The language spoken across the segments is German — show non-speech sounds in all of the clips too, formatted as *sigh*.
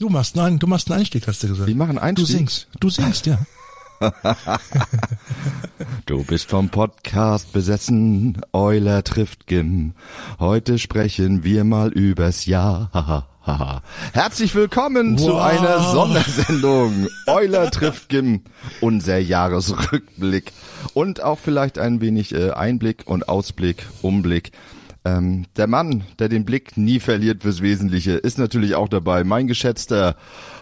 Du machst nein, du machst einen Einstieg, hast du gesagt. Wir machen einen Du Einstieg. singst. Du singst, ja. *laughs* Du bist vom Podcast besessen, Euler trifft Gim. Heute sprechen wir mal übers Jahr. *laughs* Herzlich willkommen zu Wow. einer Sondersendung. Euler trifft Gim, unser Jahresrückblick und auch vielleicht ein wenig äh, Einblick und Ausblick, Umblick. Ähm, der Mann, der den Blick nie verliert fürs Wesentliche, ist natürlich auch dabei. Mein geschätzter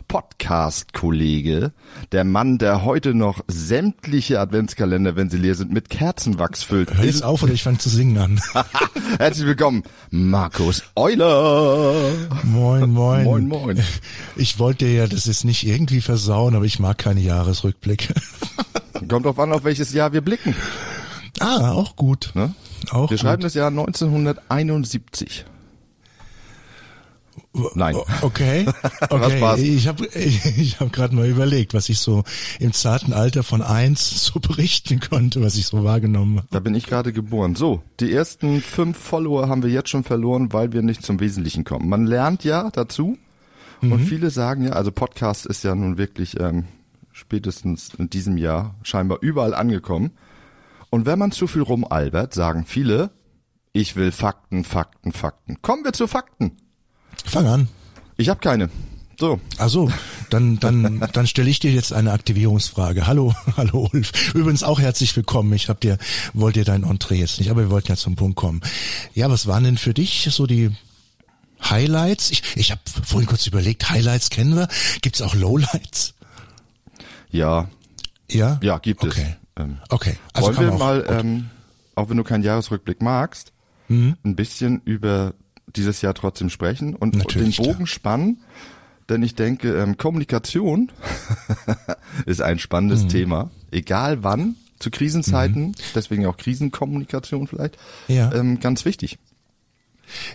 Podcast-Kollege, der Mann, der heute noch sämtliche Adventskalender, wenn sie leer sind, mit Kerzenwachs füllt. Hör jetzt auf oder ich fange zu singen an. *laughs* Herzlich willkommen, Markus Euler. Moin, moin. Moin, moin. Ich wollte ja das jetzt nicht irgendwie versauen, aber ich mag keine Jahresrückblicke. Kommt drauf an, auf welches Jahr wir blicken. ah, auch gut. Ne? Auch Wir gut. schreiben das Jahr 1971. Nein. Okay, *laughs* okay. Ich habe ich, ich hab *laughs* gerade mal überlegt, was ich so im zarten Alter von eins *laughs* so berichten konnte, was ich so wahrgenommen habe. Da bin ich gerade geboren. So, die ersten fünf Follower haben wir jetzt schon verloren, weil wir nicht zum Wesentlichen kommen. Man lernt ja dazu und viele sagen ja, also Podcast ist ja nun wirklich ähm, spätestens in diesem Jahr scheinbar überall angekommen. Und wenn man zu viel rumalbert, sagen viele, ich will Fakten, Fakten, Fakten. Kommen wir zu Fakten. Fang an. Ich habe keine. So, Also, dann, dann, dann stelle ich dir jetzt eine Aktivierungsfrage. Hallo, *laughs* hallo Ulf. Übrigens auch herzlich willkommen. Ich hab dir, wollte dir dein Entree jetzt nicht, aber wir wollten ja zum Punkt kommen. Ja, was waren denn für dich so die Highlights? Ich, ich habe vorhin kurz überlegt, Highlights kennen wir. Gibt's auch Lowlights? ja, Ja? ja, gibt Okay. es. Ähm, Okay. Also Wollen wir auch, mal, ähm, auch wenn du keinen Jahresrückblick magst, Mhm. ein bisschen über dieses Jahr trotzdem sprechen und, und den Natürlich, Bogen spannen, denn ich denke, ähm, Kommunikation *laughs* ist ein spannendes Mhm. Thema, egal wann, zu Krisenzeiten, deswegen auch Krisenkommunikation vielleicht, Ja. ähm, ganz wichtig.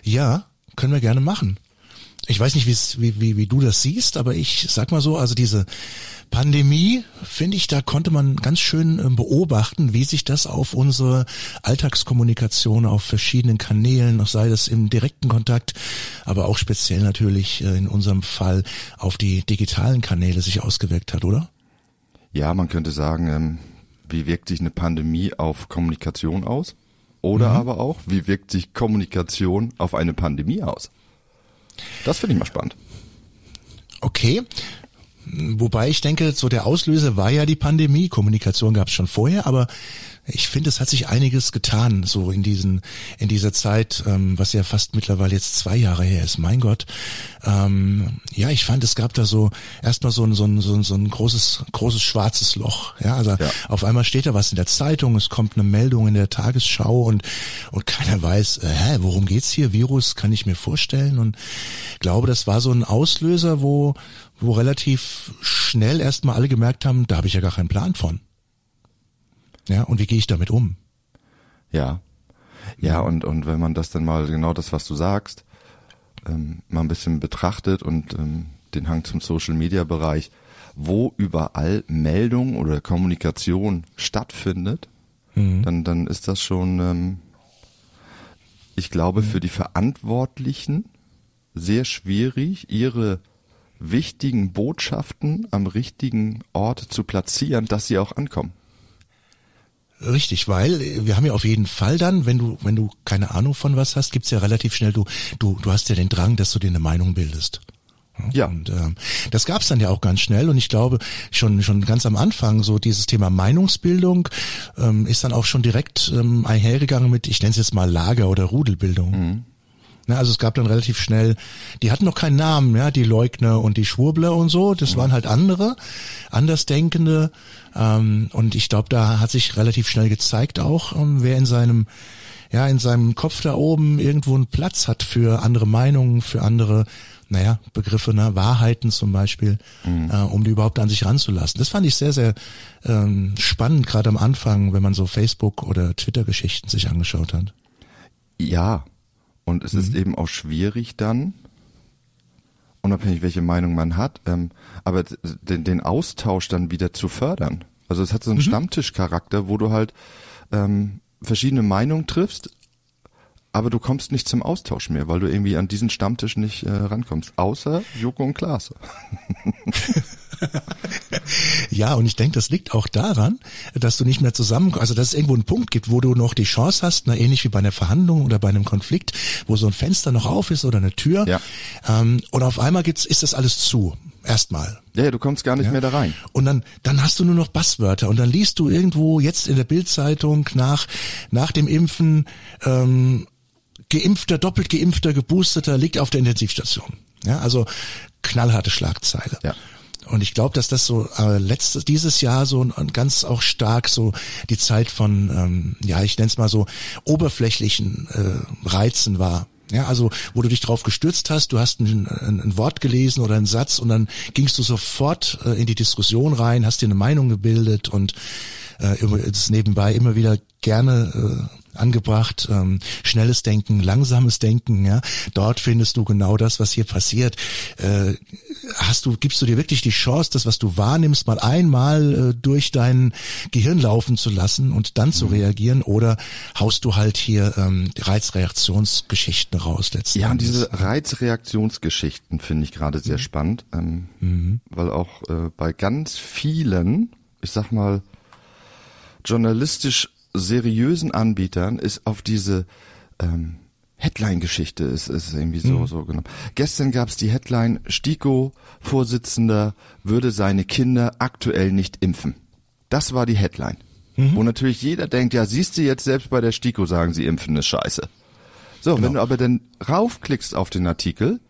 Ja, können wir gerne machen. Ich weiß nicht, wie, wie, wie du das siehst, aber ich sag mal so, also diese Pandemie, finde ich, da konnte man ganz schön ähm, beobachten, wie sich das auf unsere Alltagskommunikation auf verschiedenen Kanälen, sei das im direkten Kontakt, aber auch speziell natürlich äh, in unserem Fall auf die digitalen Kanäle sich ausgewirkt hat, oder? Ja, man könnte sagen, ähm, wie wirkt sich eine Pandemie auf Kommunikation aus? Oder Mhm. aber auch, wie wirkt sich Kommunikation auf eine Pandemie aus? Das finde ich mal spannend. Okay. Wobei ich denke, so der Auslöser war ja die Pandemie. Kommunikation gab es schon vorher, aber ich finde, es hat sich einiges getan, so in diesen, in dieser Zeit, ähm, was ja fast mittlerweile jetzt zwei Jahre her ist. Mein Gott. Ähm, ja, ich fand, es gab da so erstmal so ein, so ein, so ein, so ein großes, großes schwarzes Loch. Ja, also Ja. auf einmal steht da was in der Zeitung, es kommt eine Meldung in der Tagesschau und, und keiner weiß, äh, hä, worum geht's hier? Virus kann ich mir vorstellen und glaube, das war so ein Auslöser, wo, wo relativ schnell erstmal alle gemerkt haben, da habe ich ja gar keinen Plan von. Ja, und wie gehe ich damit um? Ja. Ja, und, und wenn man das dann mal, genau das, was du sagst, ähm, mal ein bisschen betrachtet und ähm, den Hang zum Social Media Bereich, wo überall Meldung oder Kommunikation stattfindet, dann, dann ist das schon, ähm, ich glaube, für die Verantwortlichen sehr schwierig, ihre wichtigen Botschaften am richtigen Ort zu platzieren, dass sie auch ankommen. Richtig, weil wir haben ja auf jeden Fall dann, wenn du, wenn du keine Ahnung von was hast, gibt's ja relativ schnell, du, du, du hast ja den Drang, dass du dir eine Meinung bildest. Ja. Und ähm, das gab's dann ja auch ganz schnell und ich glaube schon schon ganz am Anfang so dieses Thema Meinungsbildung ähm, ist dann auch schon direkt ähm, einhergegangen mit, ich nenne es jetzt mal Lager- oder Rudelbildung. Ne, also es gab dann relativ schnell, die hatten noch keinen Namen, ja, die Leugner und die Schwurbler und so, das waren halt andere, Andersdenkende ähm, und ich glaube, da hat sich relativ schnell gezeigt auch, ähm, wer in seinem ja, in seinem Kopf da oben irgendwo einen Platz hat für andere Meinungen, für andere, naja, Begriffe, ne, Wahrheiten zum Beispiel, äh, um die überhaupt an sich ranzulassen. Das fand ich sehr, sehr ähm, spannend, gerade am Anfang, wenn man so Facebook- oder Twitter-Geschichten sich angeschaut hat. Ja, und es ist eben auch schwierig dann, unabhängig welche Meinung man hat, ähm, aber den, den Austausch dann wieder zu fördern. Also es hat so einen Stammtischcharakter, wo du halt ähm, verschiedene Meinungen triffst, aber du kommst nicht zum Austausch mehr, weil du irgendwie an diesen Stammtisch nicht äh, rankommst. Außer Joko und Klaas. *laughs* *laughs* ja, und ich denke, das liegt auch daran, dass du nicht mehr zusammen, also dass es irgendwo einen Punkt gibt, wo du noch die Chance hast, na, ähnlich wie bei einer Verhandlung oder bei einem Konflikt, wo so ein Fenster noch auf ist oder eine Tür. Ja. Ähm, und auf einmal gibt's, ist das alles zu. Erstmal. Ja, ja, du kommst gar nicht ja. mehr da rein. Und dann, dann hast du nur noch Basswörter und dann liest du irgendwo jetzt in der Bildzeitung nach, nach dem Impfen, ähm, geimpfter, doppelt geimpfter, geboosterter liegt auf der Intensivstation. Ja, also knallharte Schlagzeile. Ja. Und ich glaube, dass das so äh, letztes dieses Jahr so ein, ganz auch stark so die Zeit von ähm, ja ich nenne es mal so oberflächlichen äh, Reizen war. Ja, also wo du dich drauf gestürzt hast, du hast ein, ein, ein Wort gelesen oder einen Satz und dann gingst du sofort äh, in die Diskussion rein, hast dir eine Meinung gebildet und äh, das nebenbei immer wieder gerne äh, angebracht, ähm, schnelles Denken, langsames Denken, ja, dort findest du genau das, was hier passiert. Äh, hast du, gibst du dir wirklich die Chance, das, was du wahrnimmst, mal einmal äh, durch dein Gehirn laufen zu lassen und dann zu mhm. reagieren oder haust du halt hier ähm, Reizreaktionsgeschichten raus letztendlich? Ja, und diese Reizreaktionsgeschichten finde ich gerade sehr mhm. spannend, ähm, mhm. weil auch äh, bei ganz vielen, ich sag mal, journalistisch seriösen Anbietern ist auf diese ähm, Headline-Geschichte ist, ist irgendwie so, mhm. so genommen. Gestern gab's die Headline, Stiko, Vorsitzender, würde seine Kinder aktuell nicht impfen. Das war die Headline. Mhm. Wo natürlich jeder denkt, ja, siehst du jetzt selbst bei der Stiko sagen, sie impfen ist scheiße. So, genau. wenn du aber dann raufklickst auf den Artikel,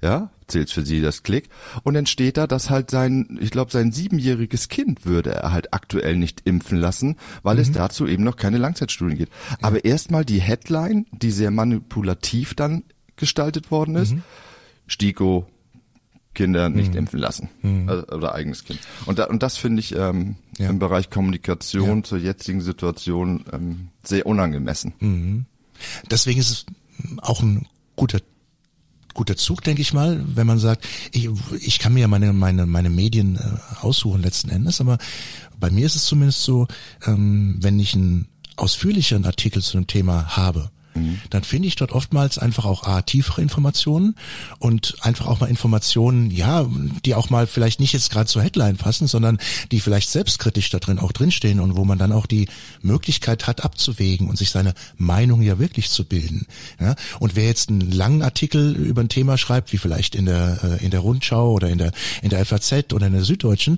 ja, zählt für sie das Klick. Und dann steht da, dass halt sein, ich glaube, sein siebenjähriges Kind würde er halt aktuell nicht impfen lassen, weil mhm. es dazu eben noch keine Langzeitstudien gibt. Ja. Aber erstmal die Headline, die sehr manipulativ dann gestaltet worden ist. Mhm. Stiko, Kinder nicht mhm. impfen lassen. Mhm. Also, oder eigenes Kind. Und, da, und das finde ich ähm, ja. im Bereich Kommunikation ja. zur jetzigen Situation ähm, sehr unangemessen. Mhm. Deswegen ist es auch ein guter guter Zug, denke ich mal, wenn man sagt, ich, ich kann mir ja meine, meine, meine Medien äh, aussuchen letzten Endes, aber bei mir ist es zumindest so, ähm, wenn ich einen ausführlicheren Artikel zu einem Thema habe, Mhm. dann finde ich dort oftmals einfach auch A, tiefere Informationen und einfach auch mal Informationen, ja, die auch mal vielleicht nicht jetzt gerade zur Headline passen, sondern die vielleicht selbstkritisch da drin auch drinstehen und wo man dann auch die Möglichkeit hat abzuwägen und sich seine Meinung ja wirklich zu bilden. Ja? Und wer jetzt einen langen Artikel über ein Thema schreibt, wie vielleicht in der, äh, in der Rundschau oder in der, in der FAZ oder in der Süddeutschen,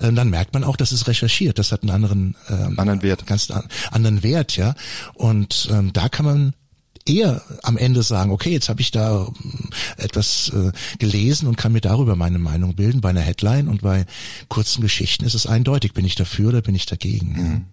mhm. äh, dann merkt man auch, dass es recherchiert. Das hat einen anderen, ähm, anderen Wert. Ganz anderen Wert, ja. Und ähm, da kann man eher am Ende sagen, okay, jetzt habe ich da äh, etwas äh, gelesen und kann mir darüber meine Meinung bilden. Bei einer Headline und bei kurzen Geschichten ist es eindeutig, bin ich dafür oder bin ich dagegen. Mhm.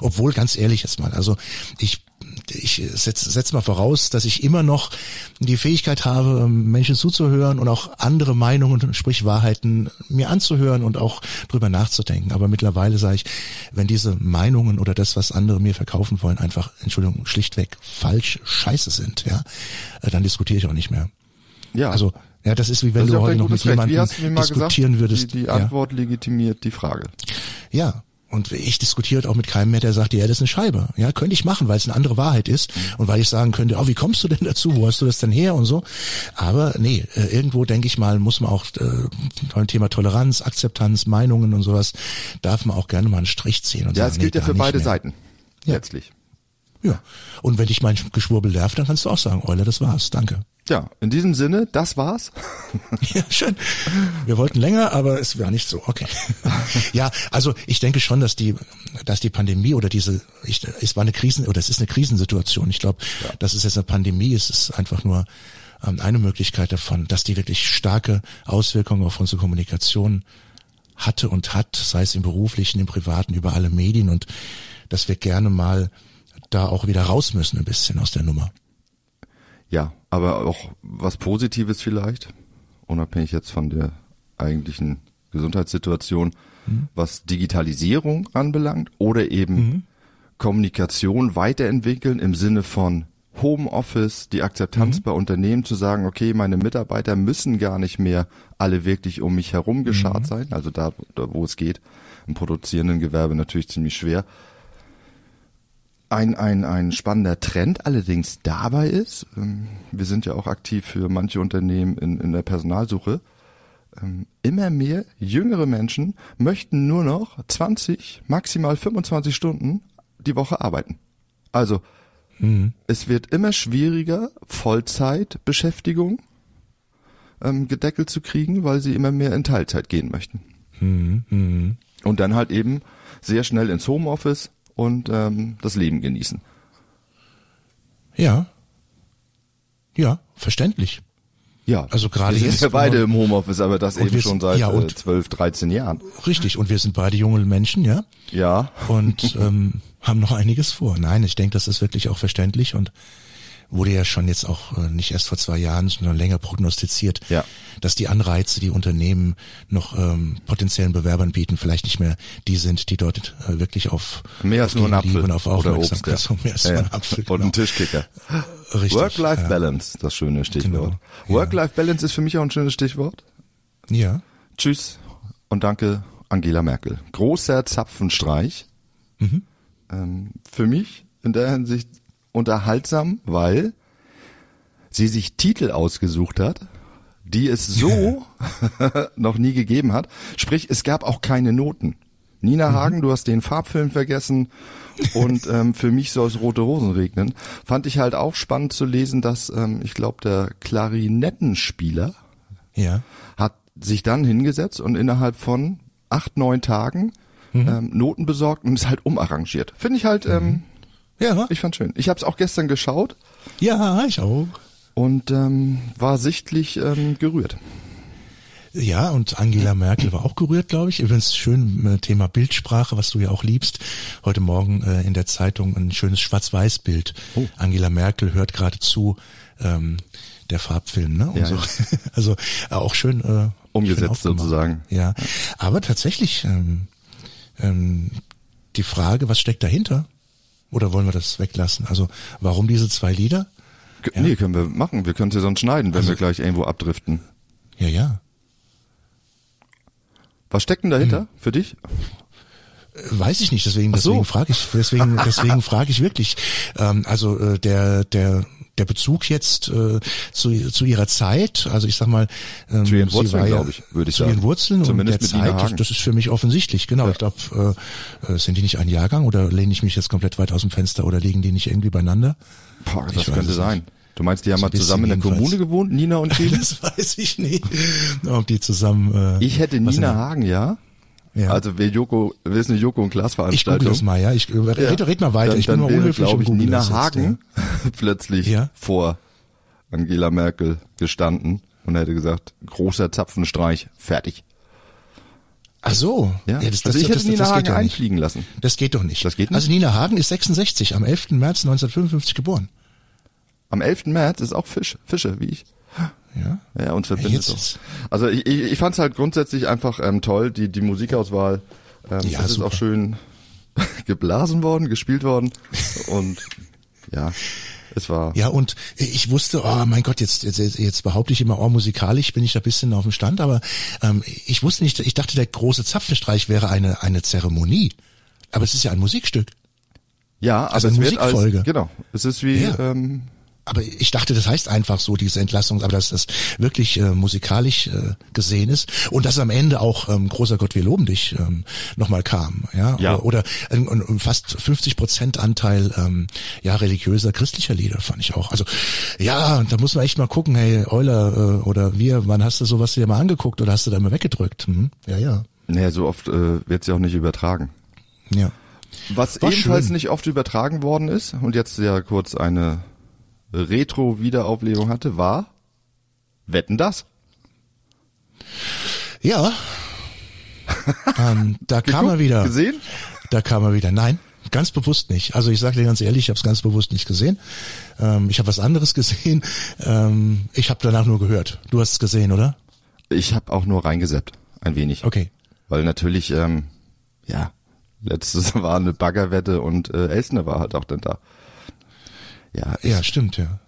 Obwohl, ganz ehrlich jetzt mal, also ich ich setze setz mal voraus, dass ich immer noch die Fähigkeit habe, Menschen zuzuhören und auch andere Meinungen, sprich Wahrheiten, mir anzuhören und auch drüber nachzudenken. Aber mittlerweile sage ich, wenn diese Meinungen oder das, was andere mir verkaufen wollen, einfach, Entschuldigung, schlichtweg falsch scheiße sind, ja, dann diskutiere ich auch nicht mehr. Ja. Also, ja, das ist wie wenn du heute noch mit jemandem diskutieren gesagt, würdest. Die, die Antwort ja. legitimiert die Frage. Ja, und ich diskutiere auch mit keinem mehr, der sagt, ja, das ist eine Scheibe. Ja, könnte ich machen, weil es eine andere Wahrheit ist und weil ich sagen könnte, oh, wie kommst du denn dazu? Wo hast du das denn her und so? Aber nee, äh, irgendwo denke ich mal, muss man auch äh, beim Thema Toleranz, Akzeptanz, Meinungen und sowas, darf man auch gerne mal einen Strich ziehen. Und ja, es gilt nee, ja für beide mehr. Seiten. Ja. Letztlich. Ja. Und wenn dich mein Geschwurbel nervt, dann kannst du auch sagen, Euler, das war's. Danke. Ja, in diesem Sinne, das war's. *laughs* ja, schön. Wir wollten länger, aber es war nicht so. Okay. *laughs* ja, also ich denke schon, dass die, dass die Pandemie oder diese, ich, es war eine Krisen oder es ist eine Krisensituation. Ich glaube, ja. dass es jetzt eine Pandemie ist, ist einfach nur ähm, eine Möglichkeit davon, dass die wirklich starke Auswirkungen auf unsere Kommunikation hatte und hat, sei es im beruflichen, im privaten, über alle Medien und dass wir gerne mal da auch wieder raus müssen ein bisschen aus der Nummer. Ja, aber auch was Positives vielleicht, unabhängig jetzt von der eigentlichen Gesundheitssituation, mhm. was Digitalisierung anbelangt oder eben mhm. Kommunikation weiterentwickeln im Sinne von Homeoffice, die Akzeptanz mhm. bei Unternehmen zu sagen, okay, meine Mitarbeiter müssen gar nicht mehr alle wirklich um mich herum geschart mhm. sein, also da, da wo es geht, im produzierenden Gewerbe natürlich ziemlich schwer. Ein, ein, ein spannender Trend allerdings dabei ist, ähm, wir sind ja auch aktiv für manche Unternehmen in, in der Personalsuche, ähm, immer mehr jüngere Menschen möchten nur noch 20, maximal 25 Stunden die Woche arbeiten. Also mhm. es wird immer schwieriger, Vollzeitbeschäftigung ähm, gedeckelt zu kriegen, weil sie immer mehr in Teilzeit gehen möchten. Mhm. Mhm. Und dann halt eben sehr schnell ins Homeoffice und ähm, das Leben genießen. Ja. Ja, verständlich. Ja, also gerade wir sind jetzt. ja beide im Homeoffice, aber das eben wir, schon seit ja, äh, und, 12, 13 Jahren. Richtig, und wir sind beide junge Menschen, ja? Ja. Und *laughs* ähm, haben noch einiges vor. Nein, ich denke, das ist wirklich auch verständlich und wurde ja schon jetzt auch äh, nicht erst vor zwei Jahren, sondern länger prognostiziert, ja. dass die Anreize, die Unternehmen noch ähm, potenziellen Bewerbern bieten, vielleicht nicht mehr die sind, die dort äh, wirklich auf mehr als nur ein Apfel und auf Aufmerksamkeit, Obst, ja. *laughs* mehr als ja, nur ein Apfel, genau. und ein Tischkicker. Richtig. Work-Life-Balance, das schöne Stichwort. Genau. Work-Life-Balance ist für mich auch ein schönes Stichwort. Ja. Tschüss und danke Angela Merkel. Großer Zapfenstreich. Mhm. Ähm, für mich in der Hinsicht unterhaltsam, weil sie sich Titel ausgesucht hat, die es so *laughs* *laughs* noch nie gegeben hat. Sprich, es gab auch keine Noten. Nina mhm. Hagen, du hast den Farbfilm vergessen und ähm, für mich soll es rote Rosen regnen. Fand ich halt auch spannend zu lesen, dass ähm, ich glaube der Klarinettenspieler ja. hat sich dann hingesetzt und innerhalb von acht neun Tagen mhm. ähm, Noten besorgt und ist halt umarrangiert. Finde ich halt ähm, mhm. Ja. Ich fand schön. Ich habe es auch gestern geschaut. Ja, ich auch. Und ähm, war sichtlich ähm, gerührt. Ja, und Angela Merkel war auch gerührt, glaube ich. Übrigens schön äh, Thema Bildsprache, was du ja auch liebst. Heute Morgen äh, in der Zeitung ein schönes Schwarz-Weiß-Bild. Oh. Angela Merkel hört gerade zu ähm, der Farbfilm, ne? Ja, so. ja. *laughs* Also äh, auch schön äh, umgesetzt schön sozusagen. Ja, aber tatsächlich ähm, ähm, die Frage, was steckt dahinter? Oder wollen wir das weglassen? Also warum diese zwei Lieder? Ja. Nee, können wir machen. Wir können sie sonst schneiden, wenn Also- wir gleich irgendwo abdriften. Ja, ja. Was steckt denn dahinter Hm. für dich? Weiß ich nicht, deswegen, so. deswegen frage ich, deswegen, deswegen *laughs* frage ich wirklich. Ähm, also äh, der, der, der Bezug jetzt äh, zu, zu ihrer Zeit, also ich sag mal, ähm, Zu ihren Wurzeln, ja- glaube ich, würde ich zu sagen. ihren Wurzeln Zumindest und der Zeit, Hagen. das ist für mich offensichtlich, genau. Ja. Ich glaube, äh, äh, sind die nicht ein Jahrgang oder lehne ich mich jetzt komplett weit aus dem Fenster oder liegen die nicht irgendwie beieinander? Boah, Ich das weiß könnte sein. Du meinst, die haben mal zusammen in der jedenfalls. Kommune gewohnt, Nina und *laughs* Chile? Das weiß ich nicht, ob die zusammen. Äh, Ich hätte Nina? Hagen, ja. Ja. Also wir Joko, wir wissen eine Joko und Klaas ich google Veranstaltung. das mal, ja. Ich äh, red, red mal weiter. Dann, ich bin dann mal wäre, glaube ich, Nina das jetzt, Hagen *laughs* plötzlich Ja. vor Angela Merkel gestanden und hätte gesagt, großer Zapfenstreich, fertig. Ach so. Ja, das, das, also ich hätte das, Nina das geht Hagen doch nicht. einfliegen lassen. Das geht doch nicht. Das geht nicht? Also Nina Hagen ist 66, am 11. März 1955 geboren. Am 11. März ist auch Fisch, Fische, wie ich. Ja. Ja, uns verbindet doch. ist- Also ich, ich, ich fand es halt grundsätzlich einfach ähm, toll, die, die Musikauswahl. Ähm, Ja, das ist super. auch schön *laughs* geblasen worden, gespielt worden. *laughs* Und ja, es war. Ja, und ich wusste, oh mein Gott, jetzt, jetzt, jetzt behaupte ich immer, oh, musikalisch bin ich da ein bisschen auf dem Stand, aber ähm, ich wusste nicht, ich dachte, der große Zapfenstreich wäre eine, eine Zeremonie. Aber es ist ja ein Musikstück. Ja, aber Also es eine wird als, Musikfolge. genau. Es ist wie, Ja. ähm, Aber ich dachte, das heißt einfach so, diese Entlassung, aber dass das wirklich äh, musikalisch äh, gesehen ist und dass am Ende auch ähm, großer Gott, wir loben dich ähm, nochmal kam, ja, Ja. oder, oder ein fast 50 Prozent Anteil ähm, ja religiöser christlicher Lieder fand ich auch. Also ja, da muss man echt mal gucken, hey Euler äh, oder wir, wann hast du sowas dir mal angeguckt oder hast du da mal weggedrückt? Hm? Ja, ja, naja, so oft äh, wird sie auch nicht übertragen. ja. Was War ebenfalls schön. nicht oft übertragen worden ist und jetzt ja kurz eine Retro-Wiederauflebung hatte, war Wetten das? Ja. *laughs* ähm, da kam er Geguckt? wieder. Gesehen? Da kam er wieder. Nein, ganz bewusst nicht. Also ich sage dir ganz ehrlich, ich habe es ganz bewusst nicht gesehen. Ähm, ich habe was anderes *laughs* gesehen. Ähm, ich habe danach nur gehört. Du hast es gesehen, oder? Ich habe auch nur reingeseppt, ein wenig. Okay. Weil natürlich, ähm, ja, letztes *laughs* war eine Baggerwette und äh, Elsner war halt auch dann da. Ja, Ja, stimmt, ja.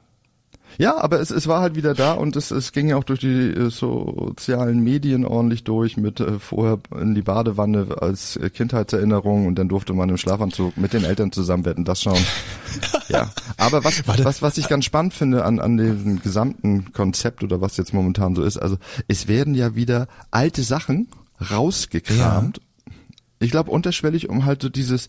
Ja, aber es, es war halt wieder da und es, es ging ja auch durch die äh, sozialen Medien ordentlich durch mit äh, vorher in die Badewanne als äh, Kindheitserinnerung und dann durfte man im Schlafanzug mit den Eltern zusammen wetten, das schauen. *laughs* ja, aber was, was, was ich ganz spannend finde an, an dem gesamten Konzept oder was jetzt momentan so ist, also es werden ja wieder alte Sachen rausgekramt. Ja. Ich glaube unterschwellig, um halt so dieses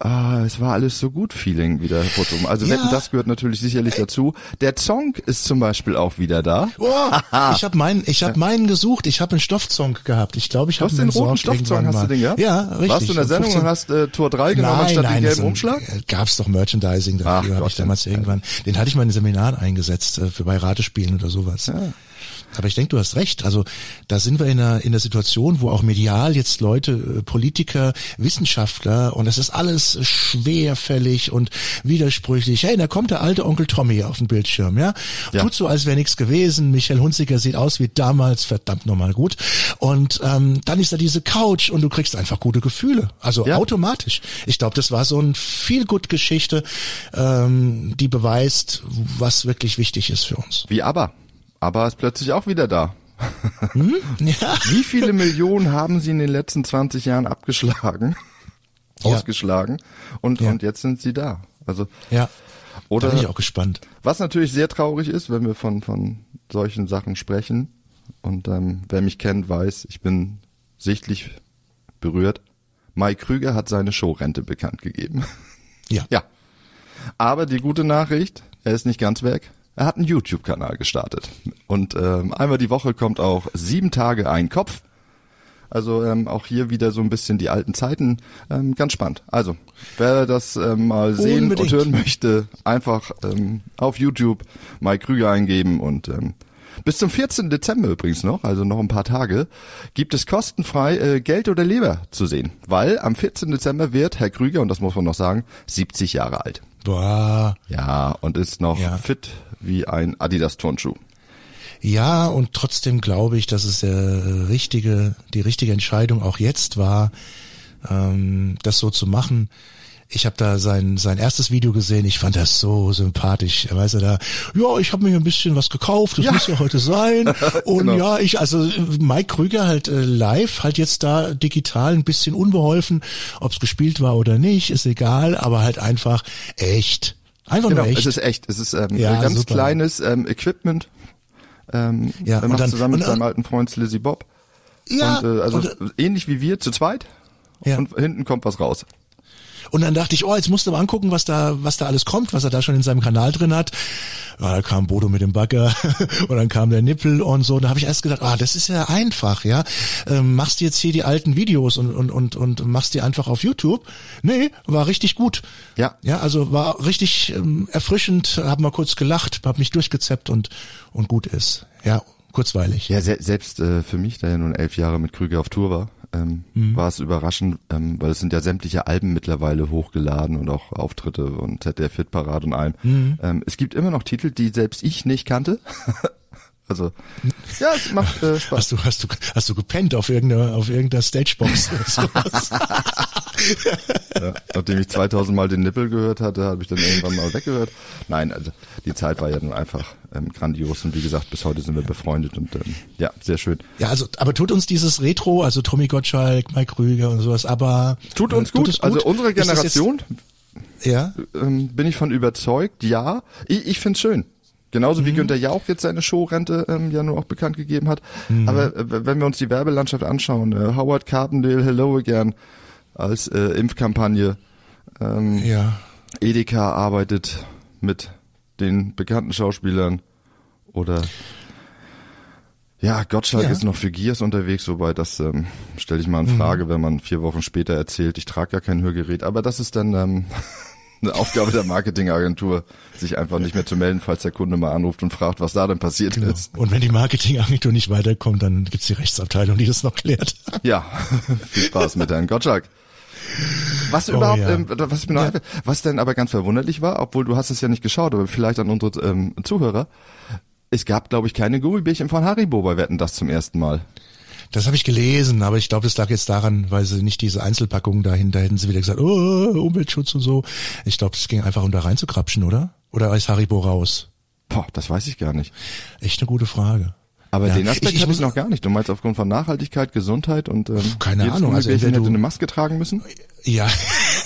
Ah, es war alles so gut Feeling wieder hervorzuhoben. Also ja. Wetten, das gehört natürlich sicherlich dazu. Der Song ist zum Beispiel auch wieder da. Oh, ich habe meinen, ich habe meinen gesucht. Ich habe einen Stoffsong gehabt. Ich glaube, ich habe den roten Stoffsong hast du den ja? Ja, richtig. Warst du in der Sendung und hast äh, Tor 3 genommen nein, anstatt nein, den gelben so Umschlag? Äh, gab's doch Merchandising dafür, habe ich damals irgendwann. Den hatte ich mal in Seminar eingesetzt äh, für bei Ratespielen oder sowas. Ja. Aber ich denke, du hast recht. Also da sind wir in einer, in einer Situation, wo auch medial jetzt Leute, äh, Politiker, Wissenschaftler und das ist alles schwerfällig und widersprüchlich. Hey, da kommt der alte Onkel Tommy auf den Bildschirm, ja? ja. Tut so, als wäre nichts gewesen. Michael Hunziker sieht aus wie damals, verdammt nochmal gut. Und ähm, dann ist da diese Couch und du kriegst einfach gute Gefühle. Also ja. automatisch. Ich glaube, das war so ein viel gut Geschichte, ähm, die beweist, was wirklich wichtig ist für uns. Wie aber? Aber ist plötzlich auch wieder da. Hm? *laughs* Ja. Wie viele Millionen haben sie in den letzten 20 Jahren abgeschlagen, ja. ausgeschlagen und, ja. und jetzt sind sie da. Also, ja. Oder, da bin ich auch gespannt. Was natürlich sehr traurig ist, wenn wir von, von solchen Sachen sprechen. Und ähm, wer mich kennt, weiß, ich bin sichtlich berührt. Mike Krüger hat seine Showrente bekannt gegeben. Ja. Ja. Aber die gute Nachricht, er ist nicht ganz weg. Er hat einen YouTube-Kanal gestartet. Und ähm, einmal die Woche kommt auch sieben Tage ein Kopf. Also ähm, auch hier wieder so ein bisschen die alten Zeiten. Ähm, ganz spannend. Also, wer das ähm, mal sehen Unbedingt. und hören möchte, einfach ähm, auf YouTube Mike Krüger eingeben und ähm, bis zum 14. Dezember übrigens noch, also noch ein paar Tage, gibt es kostenfrei äh, Geld oder Leber zu sehen. Weil am 14. Dezember wird Herr Krüger, und das muss man noch sagen, 70 Jahre alt. Boah. Ja, und ist noch ja. fit wie ein Adidas Turnschuh. Ja, und trotzdem glaube ich, dass es der richtige, die richtige Entscheidung auch jetzt war, ähm, das so zu machen. Ich habe da sein sein erstes Video gesehen. Ich fand das so sympathisch. Er weiß ja da, ja, ich habe mir ein bisschen was gekauft. Das ja. muss ja heute sein. *laughs* Und genau. ja, ich also Mike Krüger halt äh, live, halt jetzt da digital ein bisschen unbeholfen, ob's gespielt war oder nicht, ist egal. Aber halt einfach echt Einfach genau, nur echt. Es ist echt. Es ist ähm, ja, ganz super. kleines ähm, Equipment. Ähm, ja, er macht dann, zusammen mit und, seinem alten Freund Lizzie Bob. Ja, und, äh, also und, ähnlich wie wir zu zweit. Ja. Und hinten kommt was raus. Und dann dachte ich, oh, jetzt musst du mal angucken, was da, was da alles kommt, was er da schon in seinem Kanal drin hat. Ja, da kam Bodo mit dem Bagger *laughs* und dann kam der Nippel und so. Da habe ich erst gedacht, ah, das ist ja einfach, ja. Ähm, machst du jetzt hier die alten Videos und, und, und, und machst die einfach auf YouTube? Nee, war richtig gut. Ja. Ja, also war richtig ähm, erfrischend, hab mal kurz gelacht, hab mich durchgezeppt und, und gut ist. Ja, kurzweilig. Ja, se selbst äh, für mich, der ja nun elf Jahre mit Krüger auf Tour war, ähm, mhm. war es überraschend, ähm, weil es sind ja sämtliche Alben mittlerweile hochgeladen und auch Auftritte und ZDF Fit Parade und allem. Mhm. Ähm, es gibt immer noch Titel, die selbst ich nicht kannte. *laughs* Also ja, es macht äh, Spaß. Hast du hast du hast du gepennt auf irgendeiner auf irgendeiner Stagebox oder *laughs* sowas? ja, nachdem ich 2000 Mal den Nippel gehört hatte, habe ich dann irgendwann mal weggehört. Nein, also die Zeit war ja dann einfach ähm, grandios und wie gesagt, bis heute sind wir befreundet und ähm, ja, sehr schön. Ja, also aber tut uns dieses Retro, also Tommy Gottschalk, Mike Rüger und sowas, aber tut uns, äh, tut gut. Also unsere Generation ja? ähm, bin ich von überzeugt, ja. Ich, ich finde schön. Genauso mhm. wie Günther Jauch jetzt seine Showrente ähm, ja nur auch bekannt gegeben hat. Mhm. Aber äh, wenn wir uns die Werbelandschaft anschauen, äh, Howard Carpendale, Hello Again als äh, Impfkampagne. Ähm, ja. Edeka arbeitet mit den bekannten Schauspielern oder ja, Gottschalk ja. ist noch für Gears unterwegs, wobei das ähm, stelle ich mal in mhm. Frage, mhm. wenn man vier Wochen später erzählt, ich trage ja kein Hörgerät, aber das ist dann ähm, *laughs* eine Aufgabe der Marketingagentur, sich einfach nicht mehr zu melden, falls der Kunde mal anruft und fragt, was da denn passiert genau. ist. Und wenn die Marketingagentur nicht weiterkommt, dann gibt's die Rechtsabteilung, die das noch klärt. Ja, *laughs* viel Spaß mit Herrn Gottschalk. Was oh, überhaupt, ja. ähm, was mir noch ja. was denn aber ganz verwunderlich war, obwohl du hast es ja nicht geschaut, aber vielleicht an unsere ähm, Zuhörer, es gab, glaube ich, keine Gummibärchen von Haribo bei Wetten das zum ersten Mal. Das habe ich gelesen, aber ich glaube, das lag jetzt daran, weil sie nicht diese Einzelpackungen dahinter hätten sie wieder gesagt, oh, Umweltschutz und so. Ich glaube, es ging einfach um da reinzukrapschen, oder? Oder ist Haribo raus? Boah, das weiß ich gar nicht. Echt eine gute Frage. Aber Ja. den Aspekt Ich- ich noch gar nicht. Du meinst aufgrund von Nachhaltigkeit, Gesundheit und ähm, Keine Ahnung, also hätte eine Maske tragen müssen? Ja,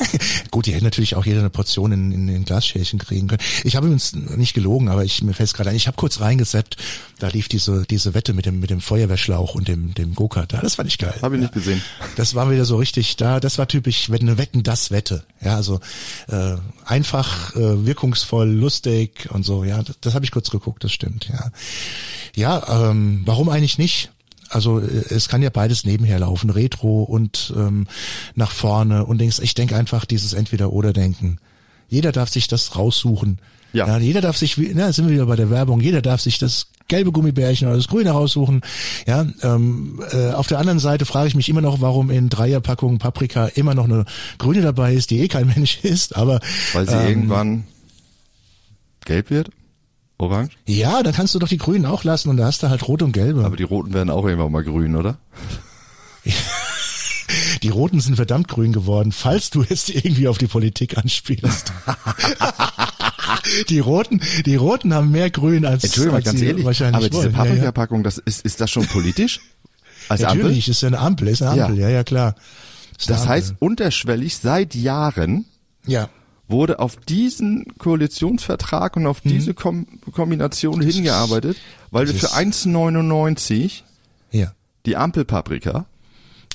*laughs* gut, die hätten natürlich auch jeder eine Portion in, in, in Glasschälchen kriegen können. Ich habe übrigens nicht gelogen, aber ich mir fällt gerade ein, ich habe kurz reingesetzt, da lief diese diese Wette mit dem mit dem Feuerwehrschlauch und dem dem Go-Kart da. Das fand ich geil. Habe ich nicht gesehen. Das war wieder so richtig da. Das war typisch wenn eine Wetten das Wette. Ja, also äh, einfach, äh, wirkungsvoll, lustig und so. Ja, das, das habe ich kurz geguckt. Das stimmt. Ja, ja. Ähm, warum eigentlich nicht? Also äh, es kann ja beides nebenher laufen, Retro und ähm, nach vorne und denkst, ich denke einfach dieses Entweder-Oder-Denken. Jeder darf sich das raussuchen. Ja. jeder darf sich, wie- na, sind wir wieder bei der Werbung, jeder darf sich das gelbe Gummibärchen oder das grüne raussuchen. Ja, ähm, äh, auf der anderen Seite frage ich mich immer noch, warum in Dreierpackungen Paprika immer noch eine grüne dabei ist, die eh kein *laughs* Mensch isst, aber Weil sie ähm, irgendwann gelb wird? Orange? ja, dann kannst du doch die grünen auch lassen und da hast du halt rot und gelbe. Aber die roten werden auch irgendwann mal grün, oder? *laughs* Die Roten sind verdammt grün geworden, falls du jetzt irgendwie auf die Politik anspielst. *laughs* die Roten, die Roten haben mehr Grün als, Entschuldigung, als ganz ehrlich, wahrscheinlich aber diese wollen. Ja, ja. Paprika-Packung, das ist, ist das schon politisch? Als Natürlich, ist ja eine Ampel, ist eine Ja. Ampel, ja, ja, klar. Ist eine Das Ampel. heißt, unterschwellig seit Jahren ja, wurde auf diesen Koalitionsvertrag und auf diese Kom Kombination hingearbeitet, weil wir Mhm. für 1,99 ja, die Ampelpaprika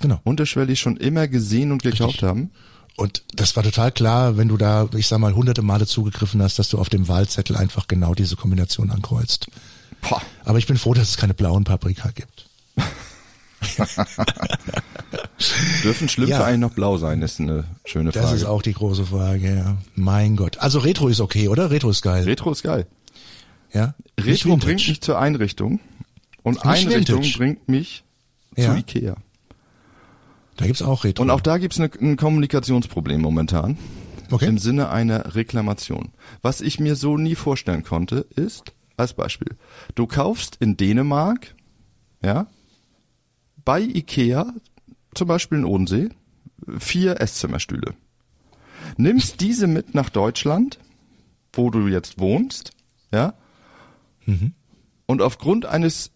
genau. unterschwellig schon immer gesehen und gekauft Richtig. haben. Und das war total klar, wenn du da, ich sag mal, hunderte Male zugegriffen hast, dass du auf dem Wahlzettel einfach genau diese Kombination ankreuzt. Boah. Aber ich bin froh, dass es keine blauen Paprika gibt. *laughs* Dürfen Schlümpfe Ja. eigentlich noch blau sein, ist eine schöne Das Frage. ist auch die große Frage, ja. Mein Gott. Also Retro ist okay, oder? Retro ist geil. Retro ist geil. ja? Retro bringt mich zur Einrichtung und Nicht Einrichtung Vintage. bringt mich Ja. zu Ikea. Da gibt's auch Retro. Und auch da gibt's eine, ein Kommunikationsproblem momentan. Okay. Im Sinne einer Reklamation. Was ich mir so nie vorstellen konnte, ist, als Beispiel, du kaufst in Dänemark, ja, bei Ikea, zum Beispiel in Odensee, vier Esszimmerstühle. Nimmst diese mit nach Deutschland, wo du jetzt wohnst, ja, und aufgrund eines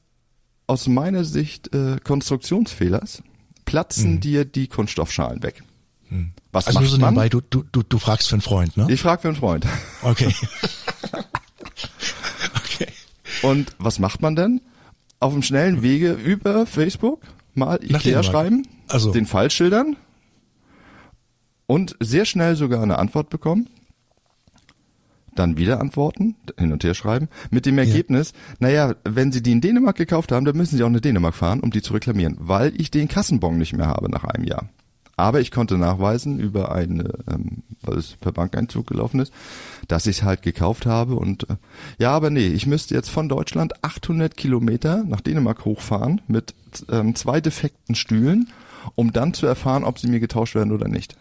aus meiner Sicht äh, Konstruktionsfehlers platzen dir die Kunststoffschalen weg. Was also macht so nebenbei, du, du, du, du fragst für einen Freund, ne? Ich frage für einen Freund. *laughs* Okay. *laughs* okay. Und was macht man denn? Auf dem schnellen Wege über Facebook mal Nach Ikea schreiben, Also. den Fall schildern und sehr schnell sogar eine Antwort bekommen. Dann wieder antworten, hin und her schreiben, mit dem Ergebnis, naja, wenn Sie die in Dänemark gekauft haben, dann müssen Sie auch nach Dänemark fahren, um die zu reklamieren, weil ich den Kassenbon nicht mehr habe nach einem Jahr. Aber ich konnte nachweisen über eine, ähm, weil es per Bankeinzug gelaufen ist, dass ich es halt gekauft habe und äh, ja, aber nee, ich müsste jetzt von Deutschland 800 Kilometer nach Dänemark hochfahren mit ähm, zwei defekten Stühlen, um dann zu erfahren, ob sie mir getauscht werden oder nicht.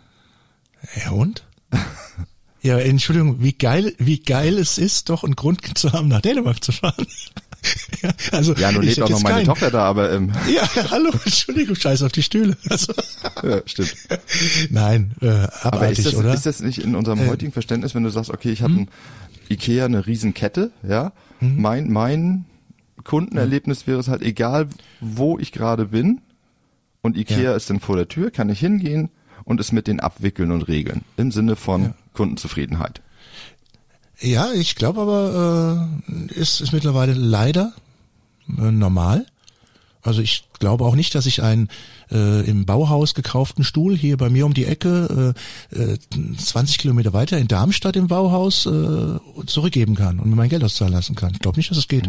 Ja, und? *laughs* Ja, Entschuldigung, wie geil, wie geil es ist, doch einen Grund zu haben, nach Dänemark zu fahren. *laughs* ja, also, Ja, nun lebt auch noch meine keinen- Tochter da, aber ähm, *laughs* Ja, hallo, Entschuldigung, scheiß auf die Stühle. *laughs* Also, ja, stimmt. nein, äh, Aber ist das, oder? ist das nicht in unserem Äh. heutigen Verständnis, wenn du sagst, okay, ich habe ein Ikea eine Riesenkette, ja, mein mein Kundenerlebnis wäre es halt egal, wo ich gerade bin und Ikea Ja. ist dann vor der Tür, kann ich hingehen und es mit denen abwickeln und regeln im Sinne von Kundenzufriedenheit. Ja, ich glaube aber, äh, ist, ist mittlerweile leider äh, normal. Also ich glaube auch nicht, dass ich einen äh, im Bauhaus gekauften Stuhl hier bei mir um die Ecke äh, äh, 20 Kilometer weiter in Darmstadt im Bauhaus äh, zurückgeben kann und mir mein Geld auszahlen lassen kann. Ich glaube nicht, dass es geht.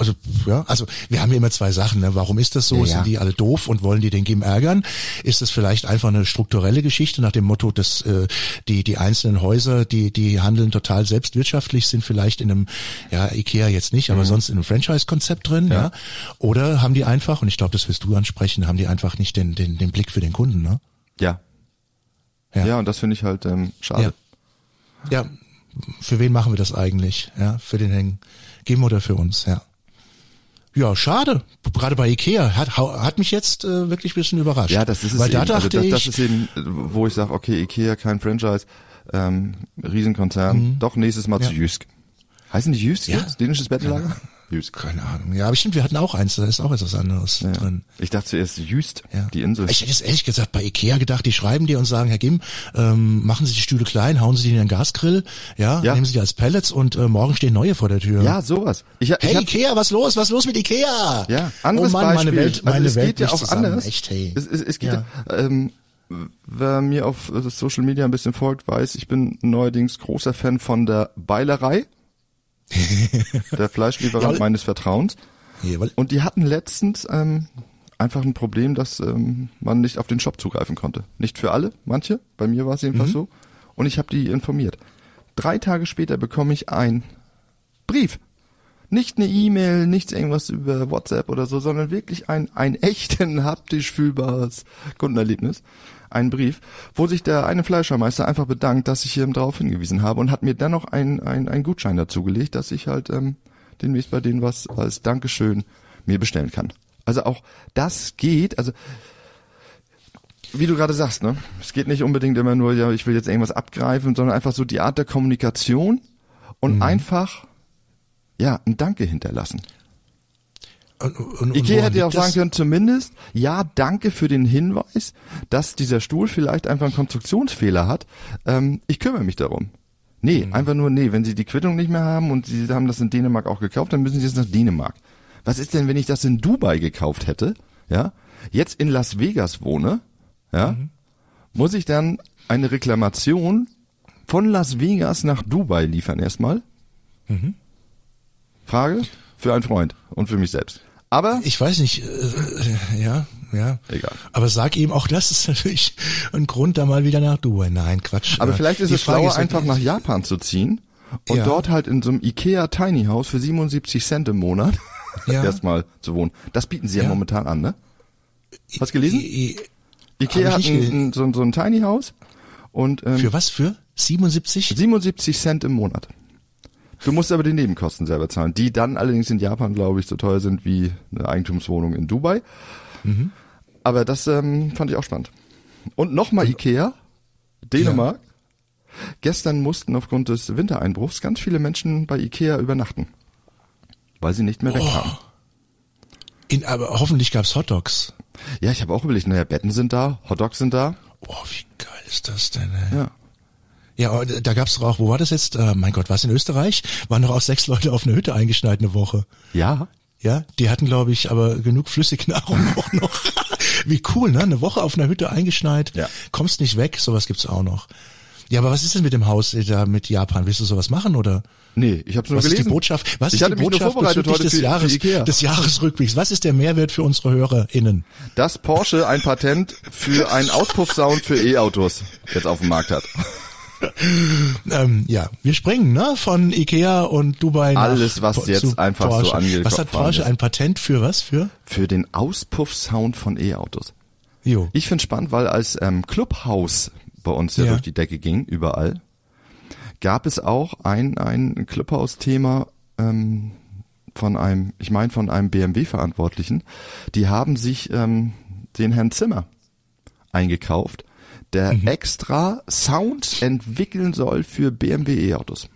Also ja, also wir haben ja immer zwei Sachen. Ne? Warum ist das so? Ja, ja. Sind die alle doof und wollen die den Gim ärgern? Ist es vielleicht einfach eine strukturelle Geschichte nach dem Motto, dass äh, die die einzelnen Häuser, die die handeln total selbstwirtschaftlich, sind vielleicht in einem ja Ikea jetzt nicht, aber sonst in einem Franchise-Konzept drin, ja. Mhm. Ja. Oder haben die einfach und ich glaube, das wirst du ansprechen, haben die einfach nicht den den den Blick für den Kunden, ne? Ja. Ja. Ja, und das finde ich halt ähm, schade. Ja. Für wen machen wir das eigentlich? Ja, für den Hängen. Geben oder für uns, ja. Ja, schade. Gerade bei Ikea hat, hat mich jetzt äh, wirklich ein bisschen überrascht. Ja, das ist es Weil eben. da dachte also das, das ist eben, wo ich sage, okay, Ikea kein Franchise, ähm, Riesenkonzern, doch nächstes Mal zu Mhm. Ja. Jysk. Heißen die Jüst Ja. jetzt? Dänisches Bettenlager? Jüst. Keine Ahnung. Ja, aber stimmt, wir hatten auch eins, da ist auch etwas anderes Ja. drin. Ich dachte zuerst Jüst, Ja. die Insel. Ich hätte jetzt ehrlich gesagt bei Ikea gedacht, die schreiben dir und sagen, Herr Gim, ähm, machen Sie die Stühle klein, hauen Sie die in den Gasgrill, ja, Ja. nehmen Sie die als Pellets und äh, morgen stehen neue vor der Tür. ja, sowas. Ich, ich Hey hab, Ikea, was los? Was los mit Ikea? Ja, anderes oh Mann, Beispiel. meine Welt, meine also es Welt geht ja auch zusammen. anders. Echt, hey. Es, es, es geht Ja. ja. ähm, wer mir auf Social Media ein bisschen folgt, weiß, ich bin neuerdings großer Fan von der Beilerei. *laughs* der Fleischlieferant meines Vertrauens. Jawohl. Und die hatten letztens ähm, einfach ein Problem, dass ähm, man nicht auf den Shop zugreifen konnte. Nicht für alle, manche. Bei mir war es jedenfalls so. Und ich habe die informiert. Drei Tage später bekomme ich ein Brief. Nicht eine E-Mail, nichts irgendwas über WhatsApp oder so, sondern wirklich ein, ein *laughs* echten haptisch fühlbares Kundenerlebnis. Ein Brief, wo sich der eine Fleischermeister einfach bedankt, dass ich ihm darauf hingewiesen habe und hat mir dann noch einen ein, ein Gutschein dazugelegt, dass ich halt ähm, demnächst bei denen was als Dankeschön mir bestellen kann. Also auch das geht, also wie du gerade sagst, ne? Es geht nicht unbedingt immer nur, ja, ich will jetzt irgendwas abgreifen, sondern einfach so die Art der Kommunikation und einfach ja, ein Danke hinterlassen. Und, und, Ikea hätte ja auch das? sagen können, zumindest, ja, danke für den Hinweis, dass dieser Stuhl vielleicht einfach einen Konstruktionsfehler hat. Ähm, ich kümmere mich darum. Nee, Mhm. einfach nur, nee, wenn Sie die Quittung nicht mehr haben und Sie haben das in Dänemark auch gekauft, dann müssen Sie jetzt nach Dänemark. Was ist denn, wenn ich das in Dubai gekauft hätte, ja, jetzt in Las Vegas wohne, ja, Mhm. muss ich dann eine Reklamation von Las Vegas nach Dubai liefern erstmal? Mhm. Frage für einen Freund und für mich selbst. Aber Ich weiß nicht, äh, ja, ja. Egal. Aber sag ihm auch, das ist natürlich ein Grund, da mal wieder nach Dubai. Nein, Quatsch. Aber Äh, vielleicht ist die es Frage schlauer, ist, einfach nach Japan zu ziehen und Ja. dort halt in so einem Ikea Tiny House für 77 Cent im Monat Ja. *laughs* erstmal zu wohnen. Das bieten sie ja, Ja. momentan an, ne? Hast du gelesen? I- I- Ikea hat ein, so, so ein Tiny House und ähm, Für was? Für 77? 77 Cent im Monat. Du musst aber die Nebenkosten selber zahlen, die dann allerdings in Japan, glaube ich, so teuer sind wie eine Eigentumswohnung in Dubai. Mhm. Aber das ähm, fand ich auch spannend. Und nochmal Ikea, Dänemark. Gestern mussten aufgrund des Wintereinbruchs ganz viele Menschen bei Ikea übernachten, weil sie nicht mehr wegkamen. In, aber hoffentlich gab's Hotdogs. Ja, ich habe auch überlegt, naja, Betten sind da, Hotdogs sind da. Boah, wie geil ist das denn? Ey? Ja. Ja, aber da gab's doch auch, wo war das jetzt? Äh, mein Gott, was in Österreich? Waren doch auch sechs Leute auf einer Hütte eingeschneit eine Woche. Ja. Ja, die hatten, glaube ich, aber genug Flüssignahrung *laughs* auch noch. Wie cool, ne? Eine Woche auf einer Hütte eingeschneit, Ja. kommst nicht weg, sowas gibt's auch noch. Ja, aber was ist denn mit dem Haus äh, da mit Japan? Willst du sowas machen oder? Nee, ich habe nur Was ist gelesen. die Botschaft? Was ich ist die Botschaft vorbereitet bezüglich des für, Jahres, für des Jahresrückblicks? Was ist der Mehrwert für unsere HörerInnen? dass Porsche ein Patent für einen Auspuffsound für E-Autos jetzt auf dem Markt hat. *laughs* Ähm, ja, wir springen ne von Ikea und Dubai nach Alles, was Po- jetzt einfach so Porsche. angekommen Was hat Porsche ist. ein Patent für was? Für? Für den Auspuffsound von E-Autos. Jo. Ich finde spannend, weil als ähm, Clubhouse bei uns ja, Ja. durch die Decke ging, überall, gab es auch ein, ein Clubhouse-Thema ähm, von einem, ich meine von einem BMW-Verantwortlichen, die haben sich ähm, den Herrn Zimmer eingekauft, der Mhm. extra Sounds entwickeln soll für BMW E-Autos.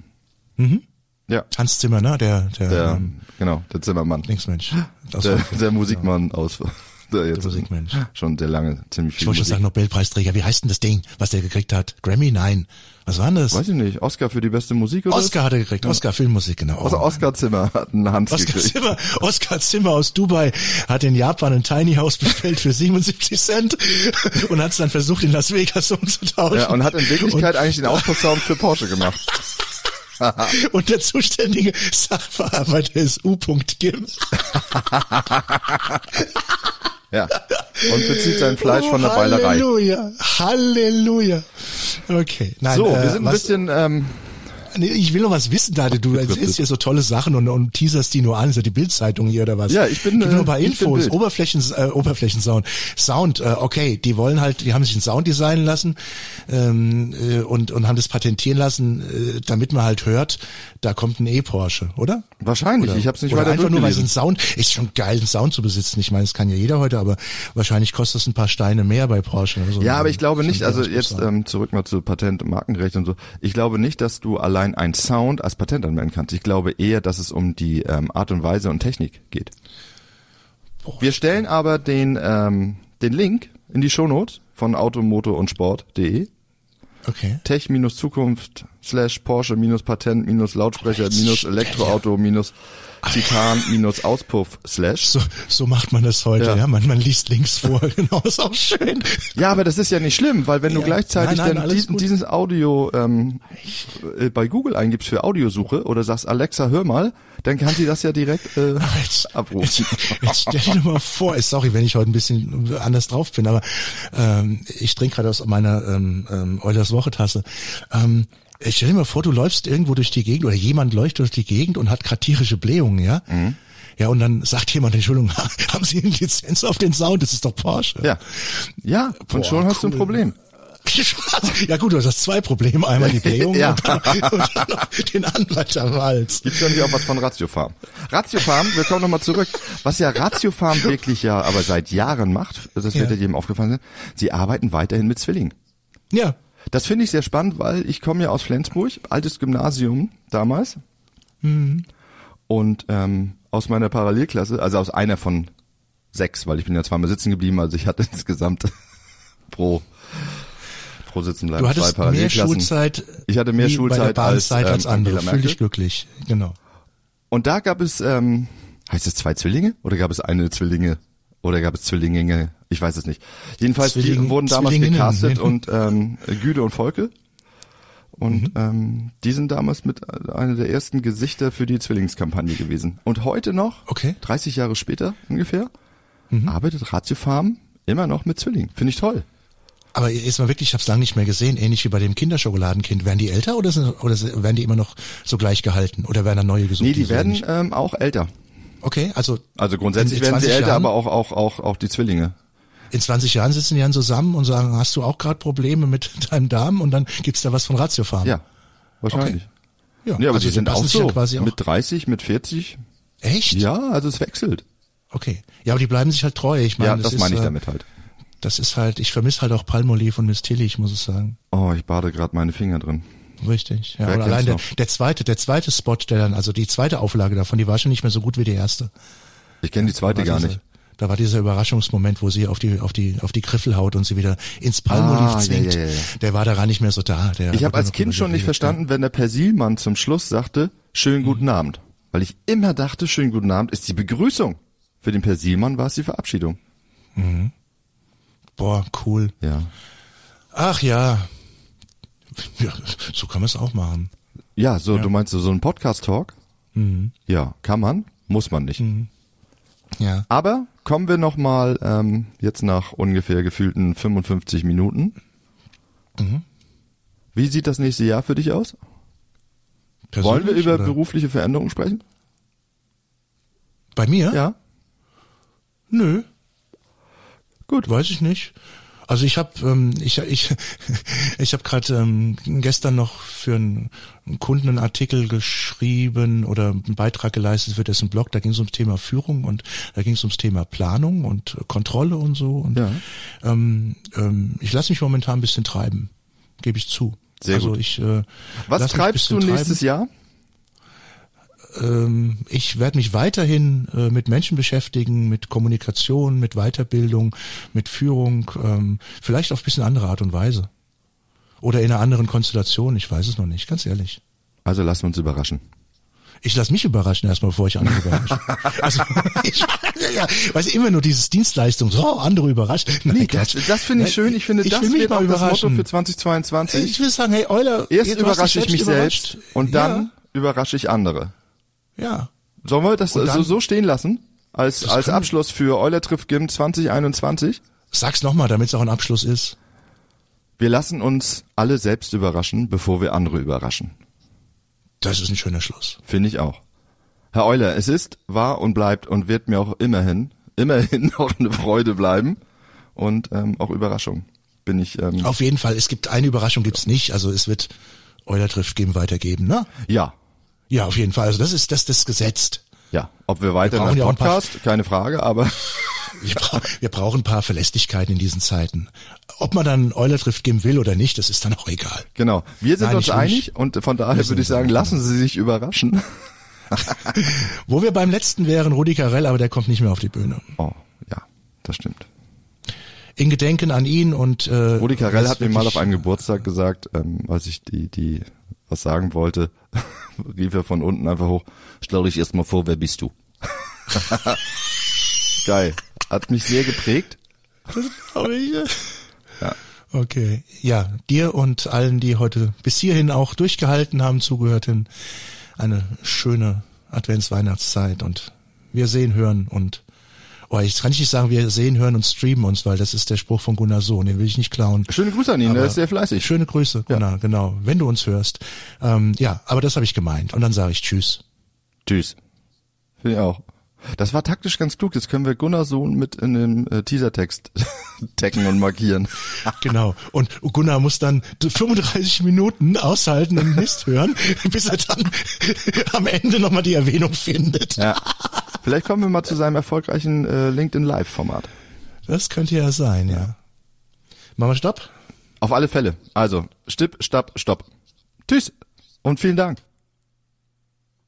Mhm. Ja, Hans Zimmer, ne? Der, der, der, ähm, genau, der Zimmermann. Linksmensch. Der, der Musikmann aus, der jetzt Musikmensch. schon sehr lange ziemlich Ich viel wollte schon sagen, Nobelpreisträger. Wie heißt denn das Ding, was der gekriegt hat? Grammy? Nein. Was war denn das? Weiß ich nicht, Oscar für die beste Musik oder? Oscar hat er gekriegt. Oscar Filmmusik, genau. Also Oscar Zimmer hat einen Hans Oscar gekriegt. Zimmer, Oscar Zimmer aus Dubai hat in Japan ein Tiny House bestellt für 77 Cent und hat es dann versucht in Las Vegas umzutauschen. Ja, und hat in Wirklichkeit eigentlich den Auspuffsound für Porsche gemacht. *laughs* *laughs* Und der zuständige Sachbearbeiter ist U.Gim. *laughs* Ja. Und bezieht sein Fleisch von der Oh, Beilerei. Halleluja, Halleluja. Okay, nein. So, äh, wir sind ein bisschen, ähm, Nee, ich will noch was wissen, Dade. Du erzählst hier so tolle Sachen und, und teaserst die nur an. Ist ja die Bildzeitung hier oder was? Ja, ich bin, Gib äh, nur ein paar bin Infos. Oberflächen, äh, Oberflächensound. Sound, äh, okay, die wollen halt, die haben sich einen Sound designen lassen ähm, äh, und, und haben das patentieren lassen, äh, damit man halt hört, da kommt ein E-Porsche, oder? wahrscheinlich, Oder, ich habe es nicht oder weiter einfach nur, weil es ein. Sound ist schon geil, einen Sound zu besitzen. Ich meine, das kann ja jeder heute, aber wahrscheinlich kostet es ein paar Steine mehr bei Porsche. Oder so. Ja, aber ich glaube nicht, also jetzt ähm, zurück mal zu Patent und Markenrecht und so. Ich glaube nicht, dass du allein ein, ein Sound als Patent anmelden kannst. Ich glaube eher, dass es um die ähm, Art und Weise und Technik geht. Boah, Wir stellen aber den, ähm, den Link in die Shownotes von automotor und sport.de Okay. tech-zukunft slash Porsche minus Patent minus Lautsprecher minus Elektroauto minus Titan minus Auspuff slash. So, so macht man das heute, Ja. ja. Man, man liest links vor, *laughs* genau, ist auch schön. Ja, aber das ist ja nicht schlimm, weil wenn du Ja. gleichzeitig Nein, nein, dann diesen, gut. dieses Audio ähm, äh, bei Google eingibst für Audiosuche oder sagst Alexa, hör mal, dann kann sie das ja direkt äh, *laughs* jetzt, abrufen. Jetzt stell dir mal vor, sorry, wenn ich heute ein bisschen anders drauf bin, aber ähm, ich trinke gerade aus meiner ähm, ähm, Eulers Woche-Tasse. Ähm, ich stell dir mal vor, du läufst irgendwo durch die Gegend oder jemand läuft durch die Gegend und hat gerade tierische Blähungen, ja? Mhm. Ja, und dann sagt jemand, Entschuldigung, *laughs* haben Sie eine Lizenz auf den Sound? Das ist doch Porsche. Ja, ja, und Boah, schon hast du ein *laughs* Ja gut, du hast zwei Probleme. Einmal die Blähung *laughs* Ja. und, dann, und dann noch den Anwalt am Hals. Gibt's ja nicht auch was von Ratiofarm. Ratiofarm, wir kommen nochmal zurück. Was ja Ratiofarm wirklich ja aber seit Jahren macht, das wird Ja. jedem aufgefallen sein, sie arbeiten weiterhin mit Zwillingen. Ja. Das finde ich sehr spannend, weil ich komme ja aus Flensburg, altes Gymnasium damals. Und ähm, aus meiner Parallelklasse, also aus einer von sechs, weil ich bin ja zweimal sitzen geblieben, also ich hatte *laughs* insgesamt pro pro sitzen bleiben Du hattest mehr. Schulzeit, Ich hatte mehr Schulzeit als, Bahnzeit als ähm, andere. Angela Fühl dich Merkel. glücklich. Genau. Und da gab es, ähm, heißt es zwei Zwillinge oder gab es eine Zwillinge oder gab es Zwillinge? Ich weiß es nicht. Jedenfalls Zwilling- die wurden damals gecastet und *laughs* ähm, Güde und Volke. Und Mhm. ähm, die sind damals mit äh, einer der ersten Gesichter für die Zwillingskampagne gewesen. Und heute noch, Okay. Mhm. 30 Jahre später ungefähr, arbeitet Ratio Farm immer noch mit Zwillingen. Finde ich toll. Aber jetzt mal wirklich, ich habe es lange nicht mehr gesehen, ähnlich wie bei dem Kinderschokoladenkind. Werden die älter oder, sind, oder werden die immer noch so gleich gehalten? Oder werden da neue gesucht? Nee, die so werden ähm, auch älter. Okay, also Also grundsätzlich werden sie 20 älter, Jahren? aber auch, auch, auch, auch die Zwillinge. in 20 Jahren sitzen die dann zusammen und sagen, hast du auch gerade Probleme mit *laughs* deinem Darm? Und dann gibt's da was von Ratiofarm. Ja, wahrscheinlich. ja. Ja, aber also die sind auch sich ja so. quasi auch. Mit 30, mit 40. Echt? Ja, also es wechselt. Okay. Ja, aber die bleiben sich halt treu. Ich meine, ja, das, ist, meine ich äh, damit halt. Das ist halt, ich vermisse halt auch Palmolive und Miss Tilly, ich muss es sagen. Oh, ich bade gerade meine Finger drin. Richtig. Ja, Wer oder allein der, der zweite, der zweite Spot, der dann, also die zweite Auflage davon, die war schon nicht mehr so gut wie die erste. Ich kenne die zweite gar dieser, nicht. Da war dieser Überraschungsmoment, wo sie auf die auf die auf die Griffel haut und sie wieder ins Palmolive Ah, zwingt. ja, ja, ja. Der war da gar nicht mehr so da. Der Ich habe als Kind schon nicht verstanden, wenn der Persilmann zum Schluss sagte, schönen Mhm. guten Abend. Weil ich immer dachte, schönen guten Abend ist die Begrüßung. Für den Persilmann war es die Verabschiedung. Ja. Boah, cool. Ja. Ach ja. ja so kann man es auch machen. Ja, so, du meinst so, so ein Podcast-Talk? Mhm. Ja, kann man, muss man nicht. Ja. Aber kommen wir nochmal ähm, jetzt nach ungefähr gefühlten 55 Minuten. Mhm. Wie sieht das nächste Jahr für dich aus? Wollen wir Persönlich über oder? berufliche Veränderungen sprechen? Bei mir? Ja. Nö. Gut. Weiß ich nicht. Also ich habe ähm, ich ich *laughs* ich habe gerade ähm, gestern noch für einen Kunden einen Artikel geschrieben oder einen Beitrag geleistet für dessen Blog. Da ging es ums Thema Führung und da ging es ums Thema Planung und Kontrolle und so. Und Ja. ähm, ähm, ich lasse mich momentan ein bisschen treiben, gebe ich zu. Sehr also gut. ich äh, Was treibst du nächstes Jahr? Ähm, ich werde mich weiterhin äh, mit Menschen beschäftigen, mit Kommunikation, mit Weiterbildung, mit Führung, ähm, vielleicht auf ein bisschen andere Art und Weise. Oder in einer anderen Konstellation, ich weiß es noch nicht, ganz ehrlich. Also lassen wir uns überraschen. Ich lasse mich überraschen erstmal, bevor ich andere überrasche. *laughs* also, *laughs* ich, ja, ja, weiß immer nur dieses Dienstleistung, so andere überrascht. Nein, Nee, das, das finde ich schön. Ich finde, ich das will mich mal auch das Motto überraschen. für 2022. Ich will sagen, hey Euler, Erst überrasche ich mich überrascht. selbst und dann überrasche ich andere. Ja. Sollen wir das dann- so stehen lassen? Als, als. Abschluss für Euler trifft GIM 2021? Sag's nochmal, damit es auch ein Abschluss ist. Wir lassen uns alle selbst überraschen, bevor wir andere überraschen. Das ist ein schöner Schluss. Finde ich auch. Herr Euler, es ist, war und bleibt und wird mir auch immerhin, immerhin *laughs* auch eine Freude bleiben und ähm, auch Überraschung. Bin ich, ähm, Auf jeden Fall, es gibt eine Überraschung, gibt's nicht. Also es wird Euler trifft geben weitergeben, ne? ja, Ja, auf jeden Fall. Also das ist das, das gesetzt. ja. Ob wir weiter Wir brauchen ja ein paar- Podcast, keine Frage, aber *laughs* wir, bra wir brauchen ein paar Verlässlichkeiten in diesen Zeiten. Ob man dann Euler trifft geben will oder nicht, das ist dann auch egal. Genau. Wir sind Nein, uns einig und von daher würde ich sagen, lassen Sie sich überraschen. *laughs* *laughs* Wo wir beim letzten wären, Rudi Carell, aber der kommt nicht mehr auf die Bühne. Oh, ja, das stimmt. In Gedenken an ihn und äh, Rudi Carell hat mir mal auf einem Geburtstag gesagt, ähm, als ich die die was sagen wollte, *laughs* rief er von unten einfach hoch, stell dich erstmal vor, wer bist du? *laughs* Geil. Hat mich sehr geprägt. ja. Okay. Ja, dir und allen, die heute bis hierhin auch durchgehalten haben, zugehört haben, eine schöne Advents-Weihnachtszeit und wir sehen, hören und Oh, ich kann nicht sagen, wir sehen, hören und streamen uns, weil das ist der Spruch von Gunnar Sohn, den will ich nicht klauen. Schöne Grüße an ihn, aber der ist sehr fleißig. Schöne Grüße, Gunnar, ja. genau, wenn du uns hörst. Ähm, ja, aber das habe ich gemeint und dann sage ich Tschüss. Tschüss. Finde ich auch. Das war taktisch ganz klug. Jetzt können wir Gunnar Sohn mit in den äh, Teasertext *laughs* taggen und markieren. *laughs* genau. Und Gunnar muss dann 35 Minuten aushalten und Mist hören, *laughs* bis er dann am Ende nochmal die Erwähnung findet. Ja. Vielleicht kommen wir mal zu seinem erfolgreichen äh, LinkedIn Live-Format. Das könnte ja sein, ja. Machen wir Stopp? Auf alle Fälle. Also, Stipp, Stopp, Stopp. Tschüss und vielen Dank.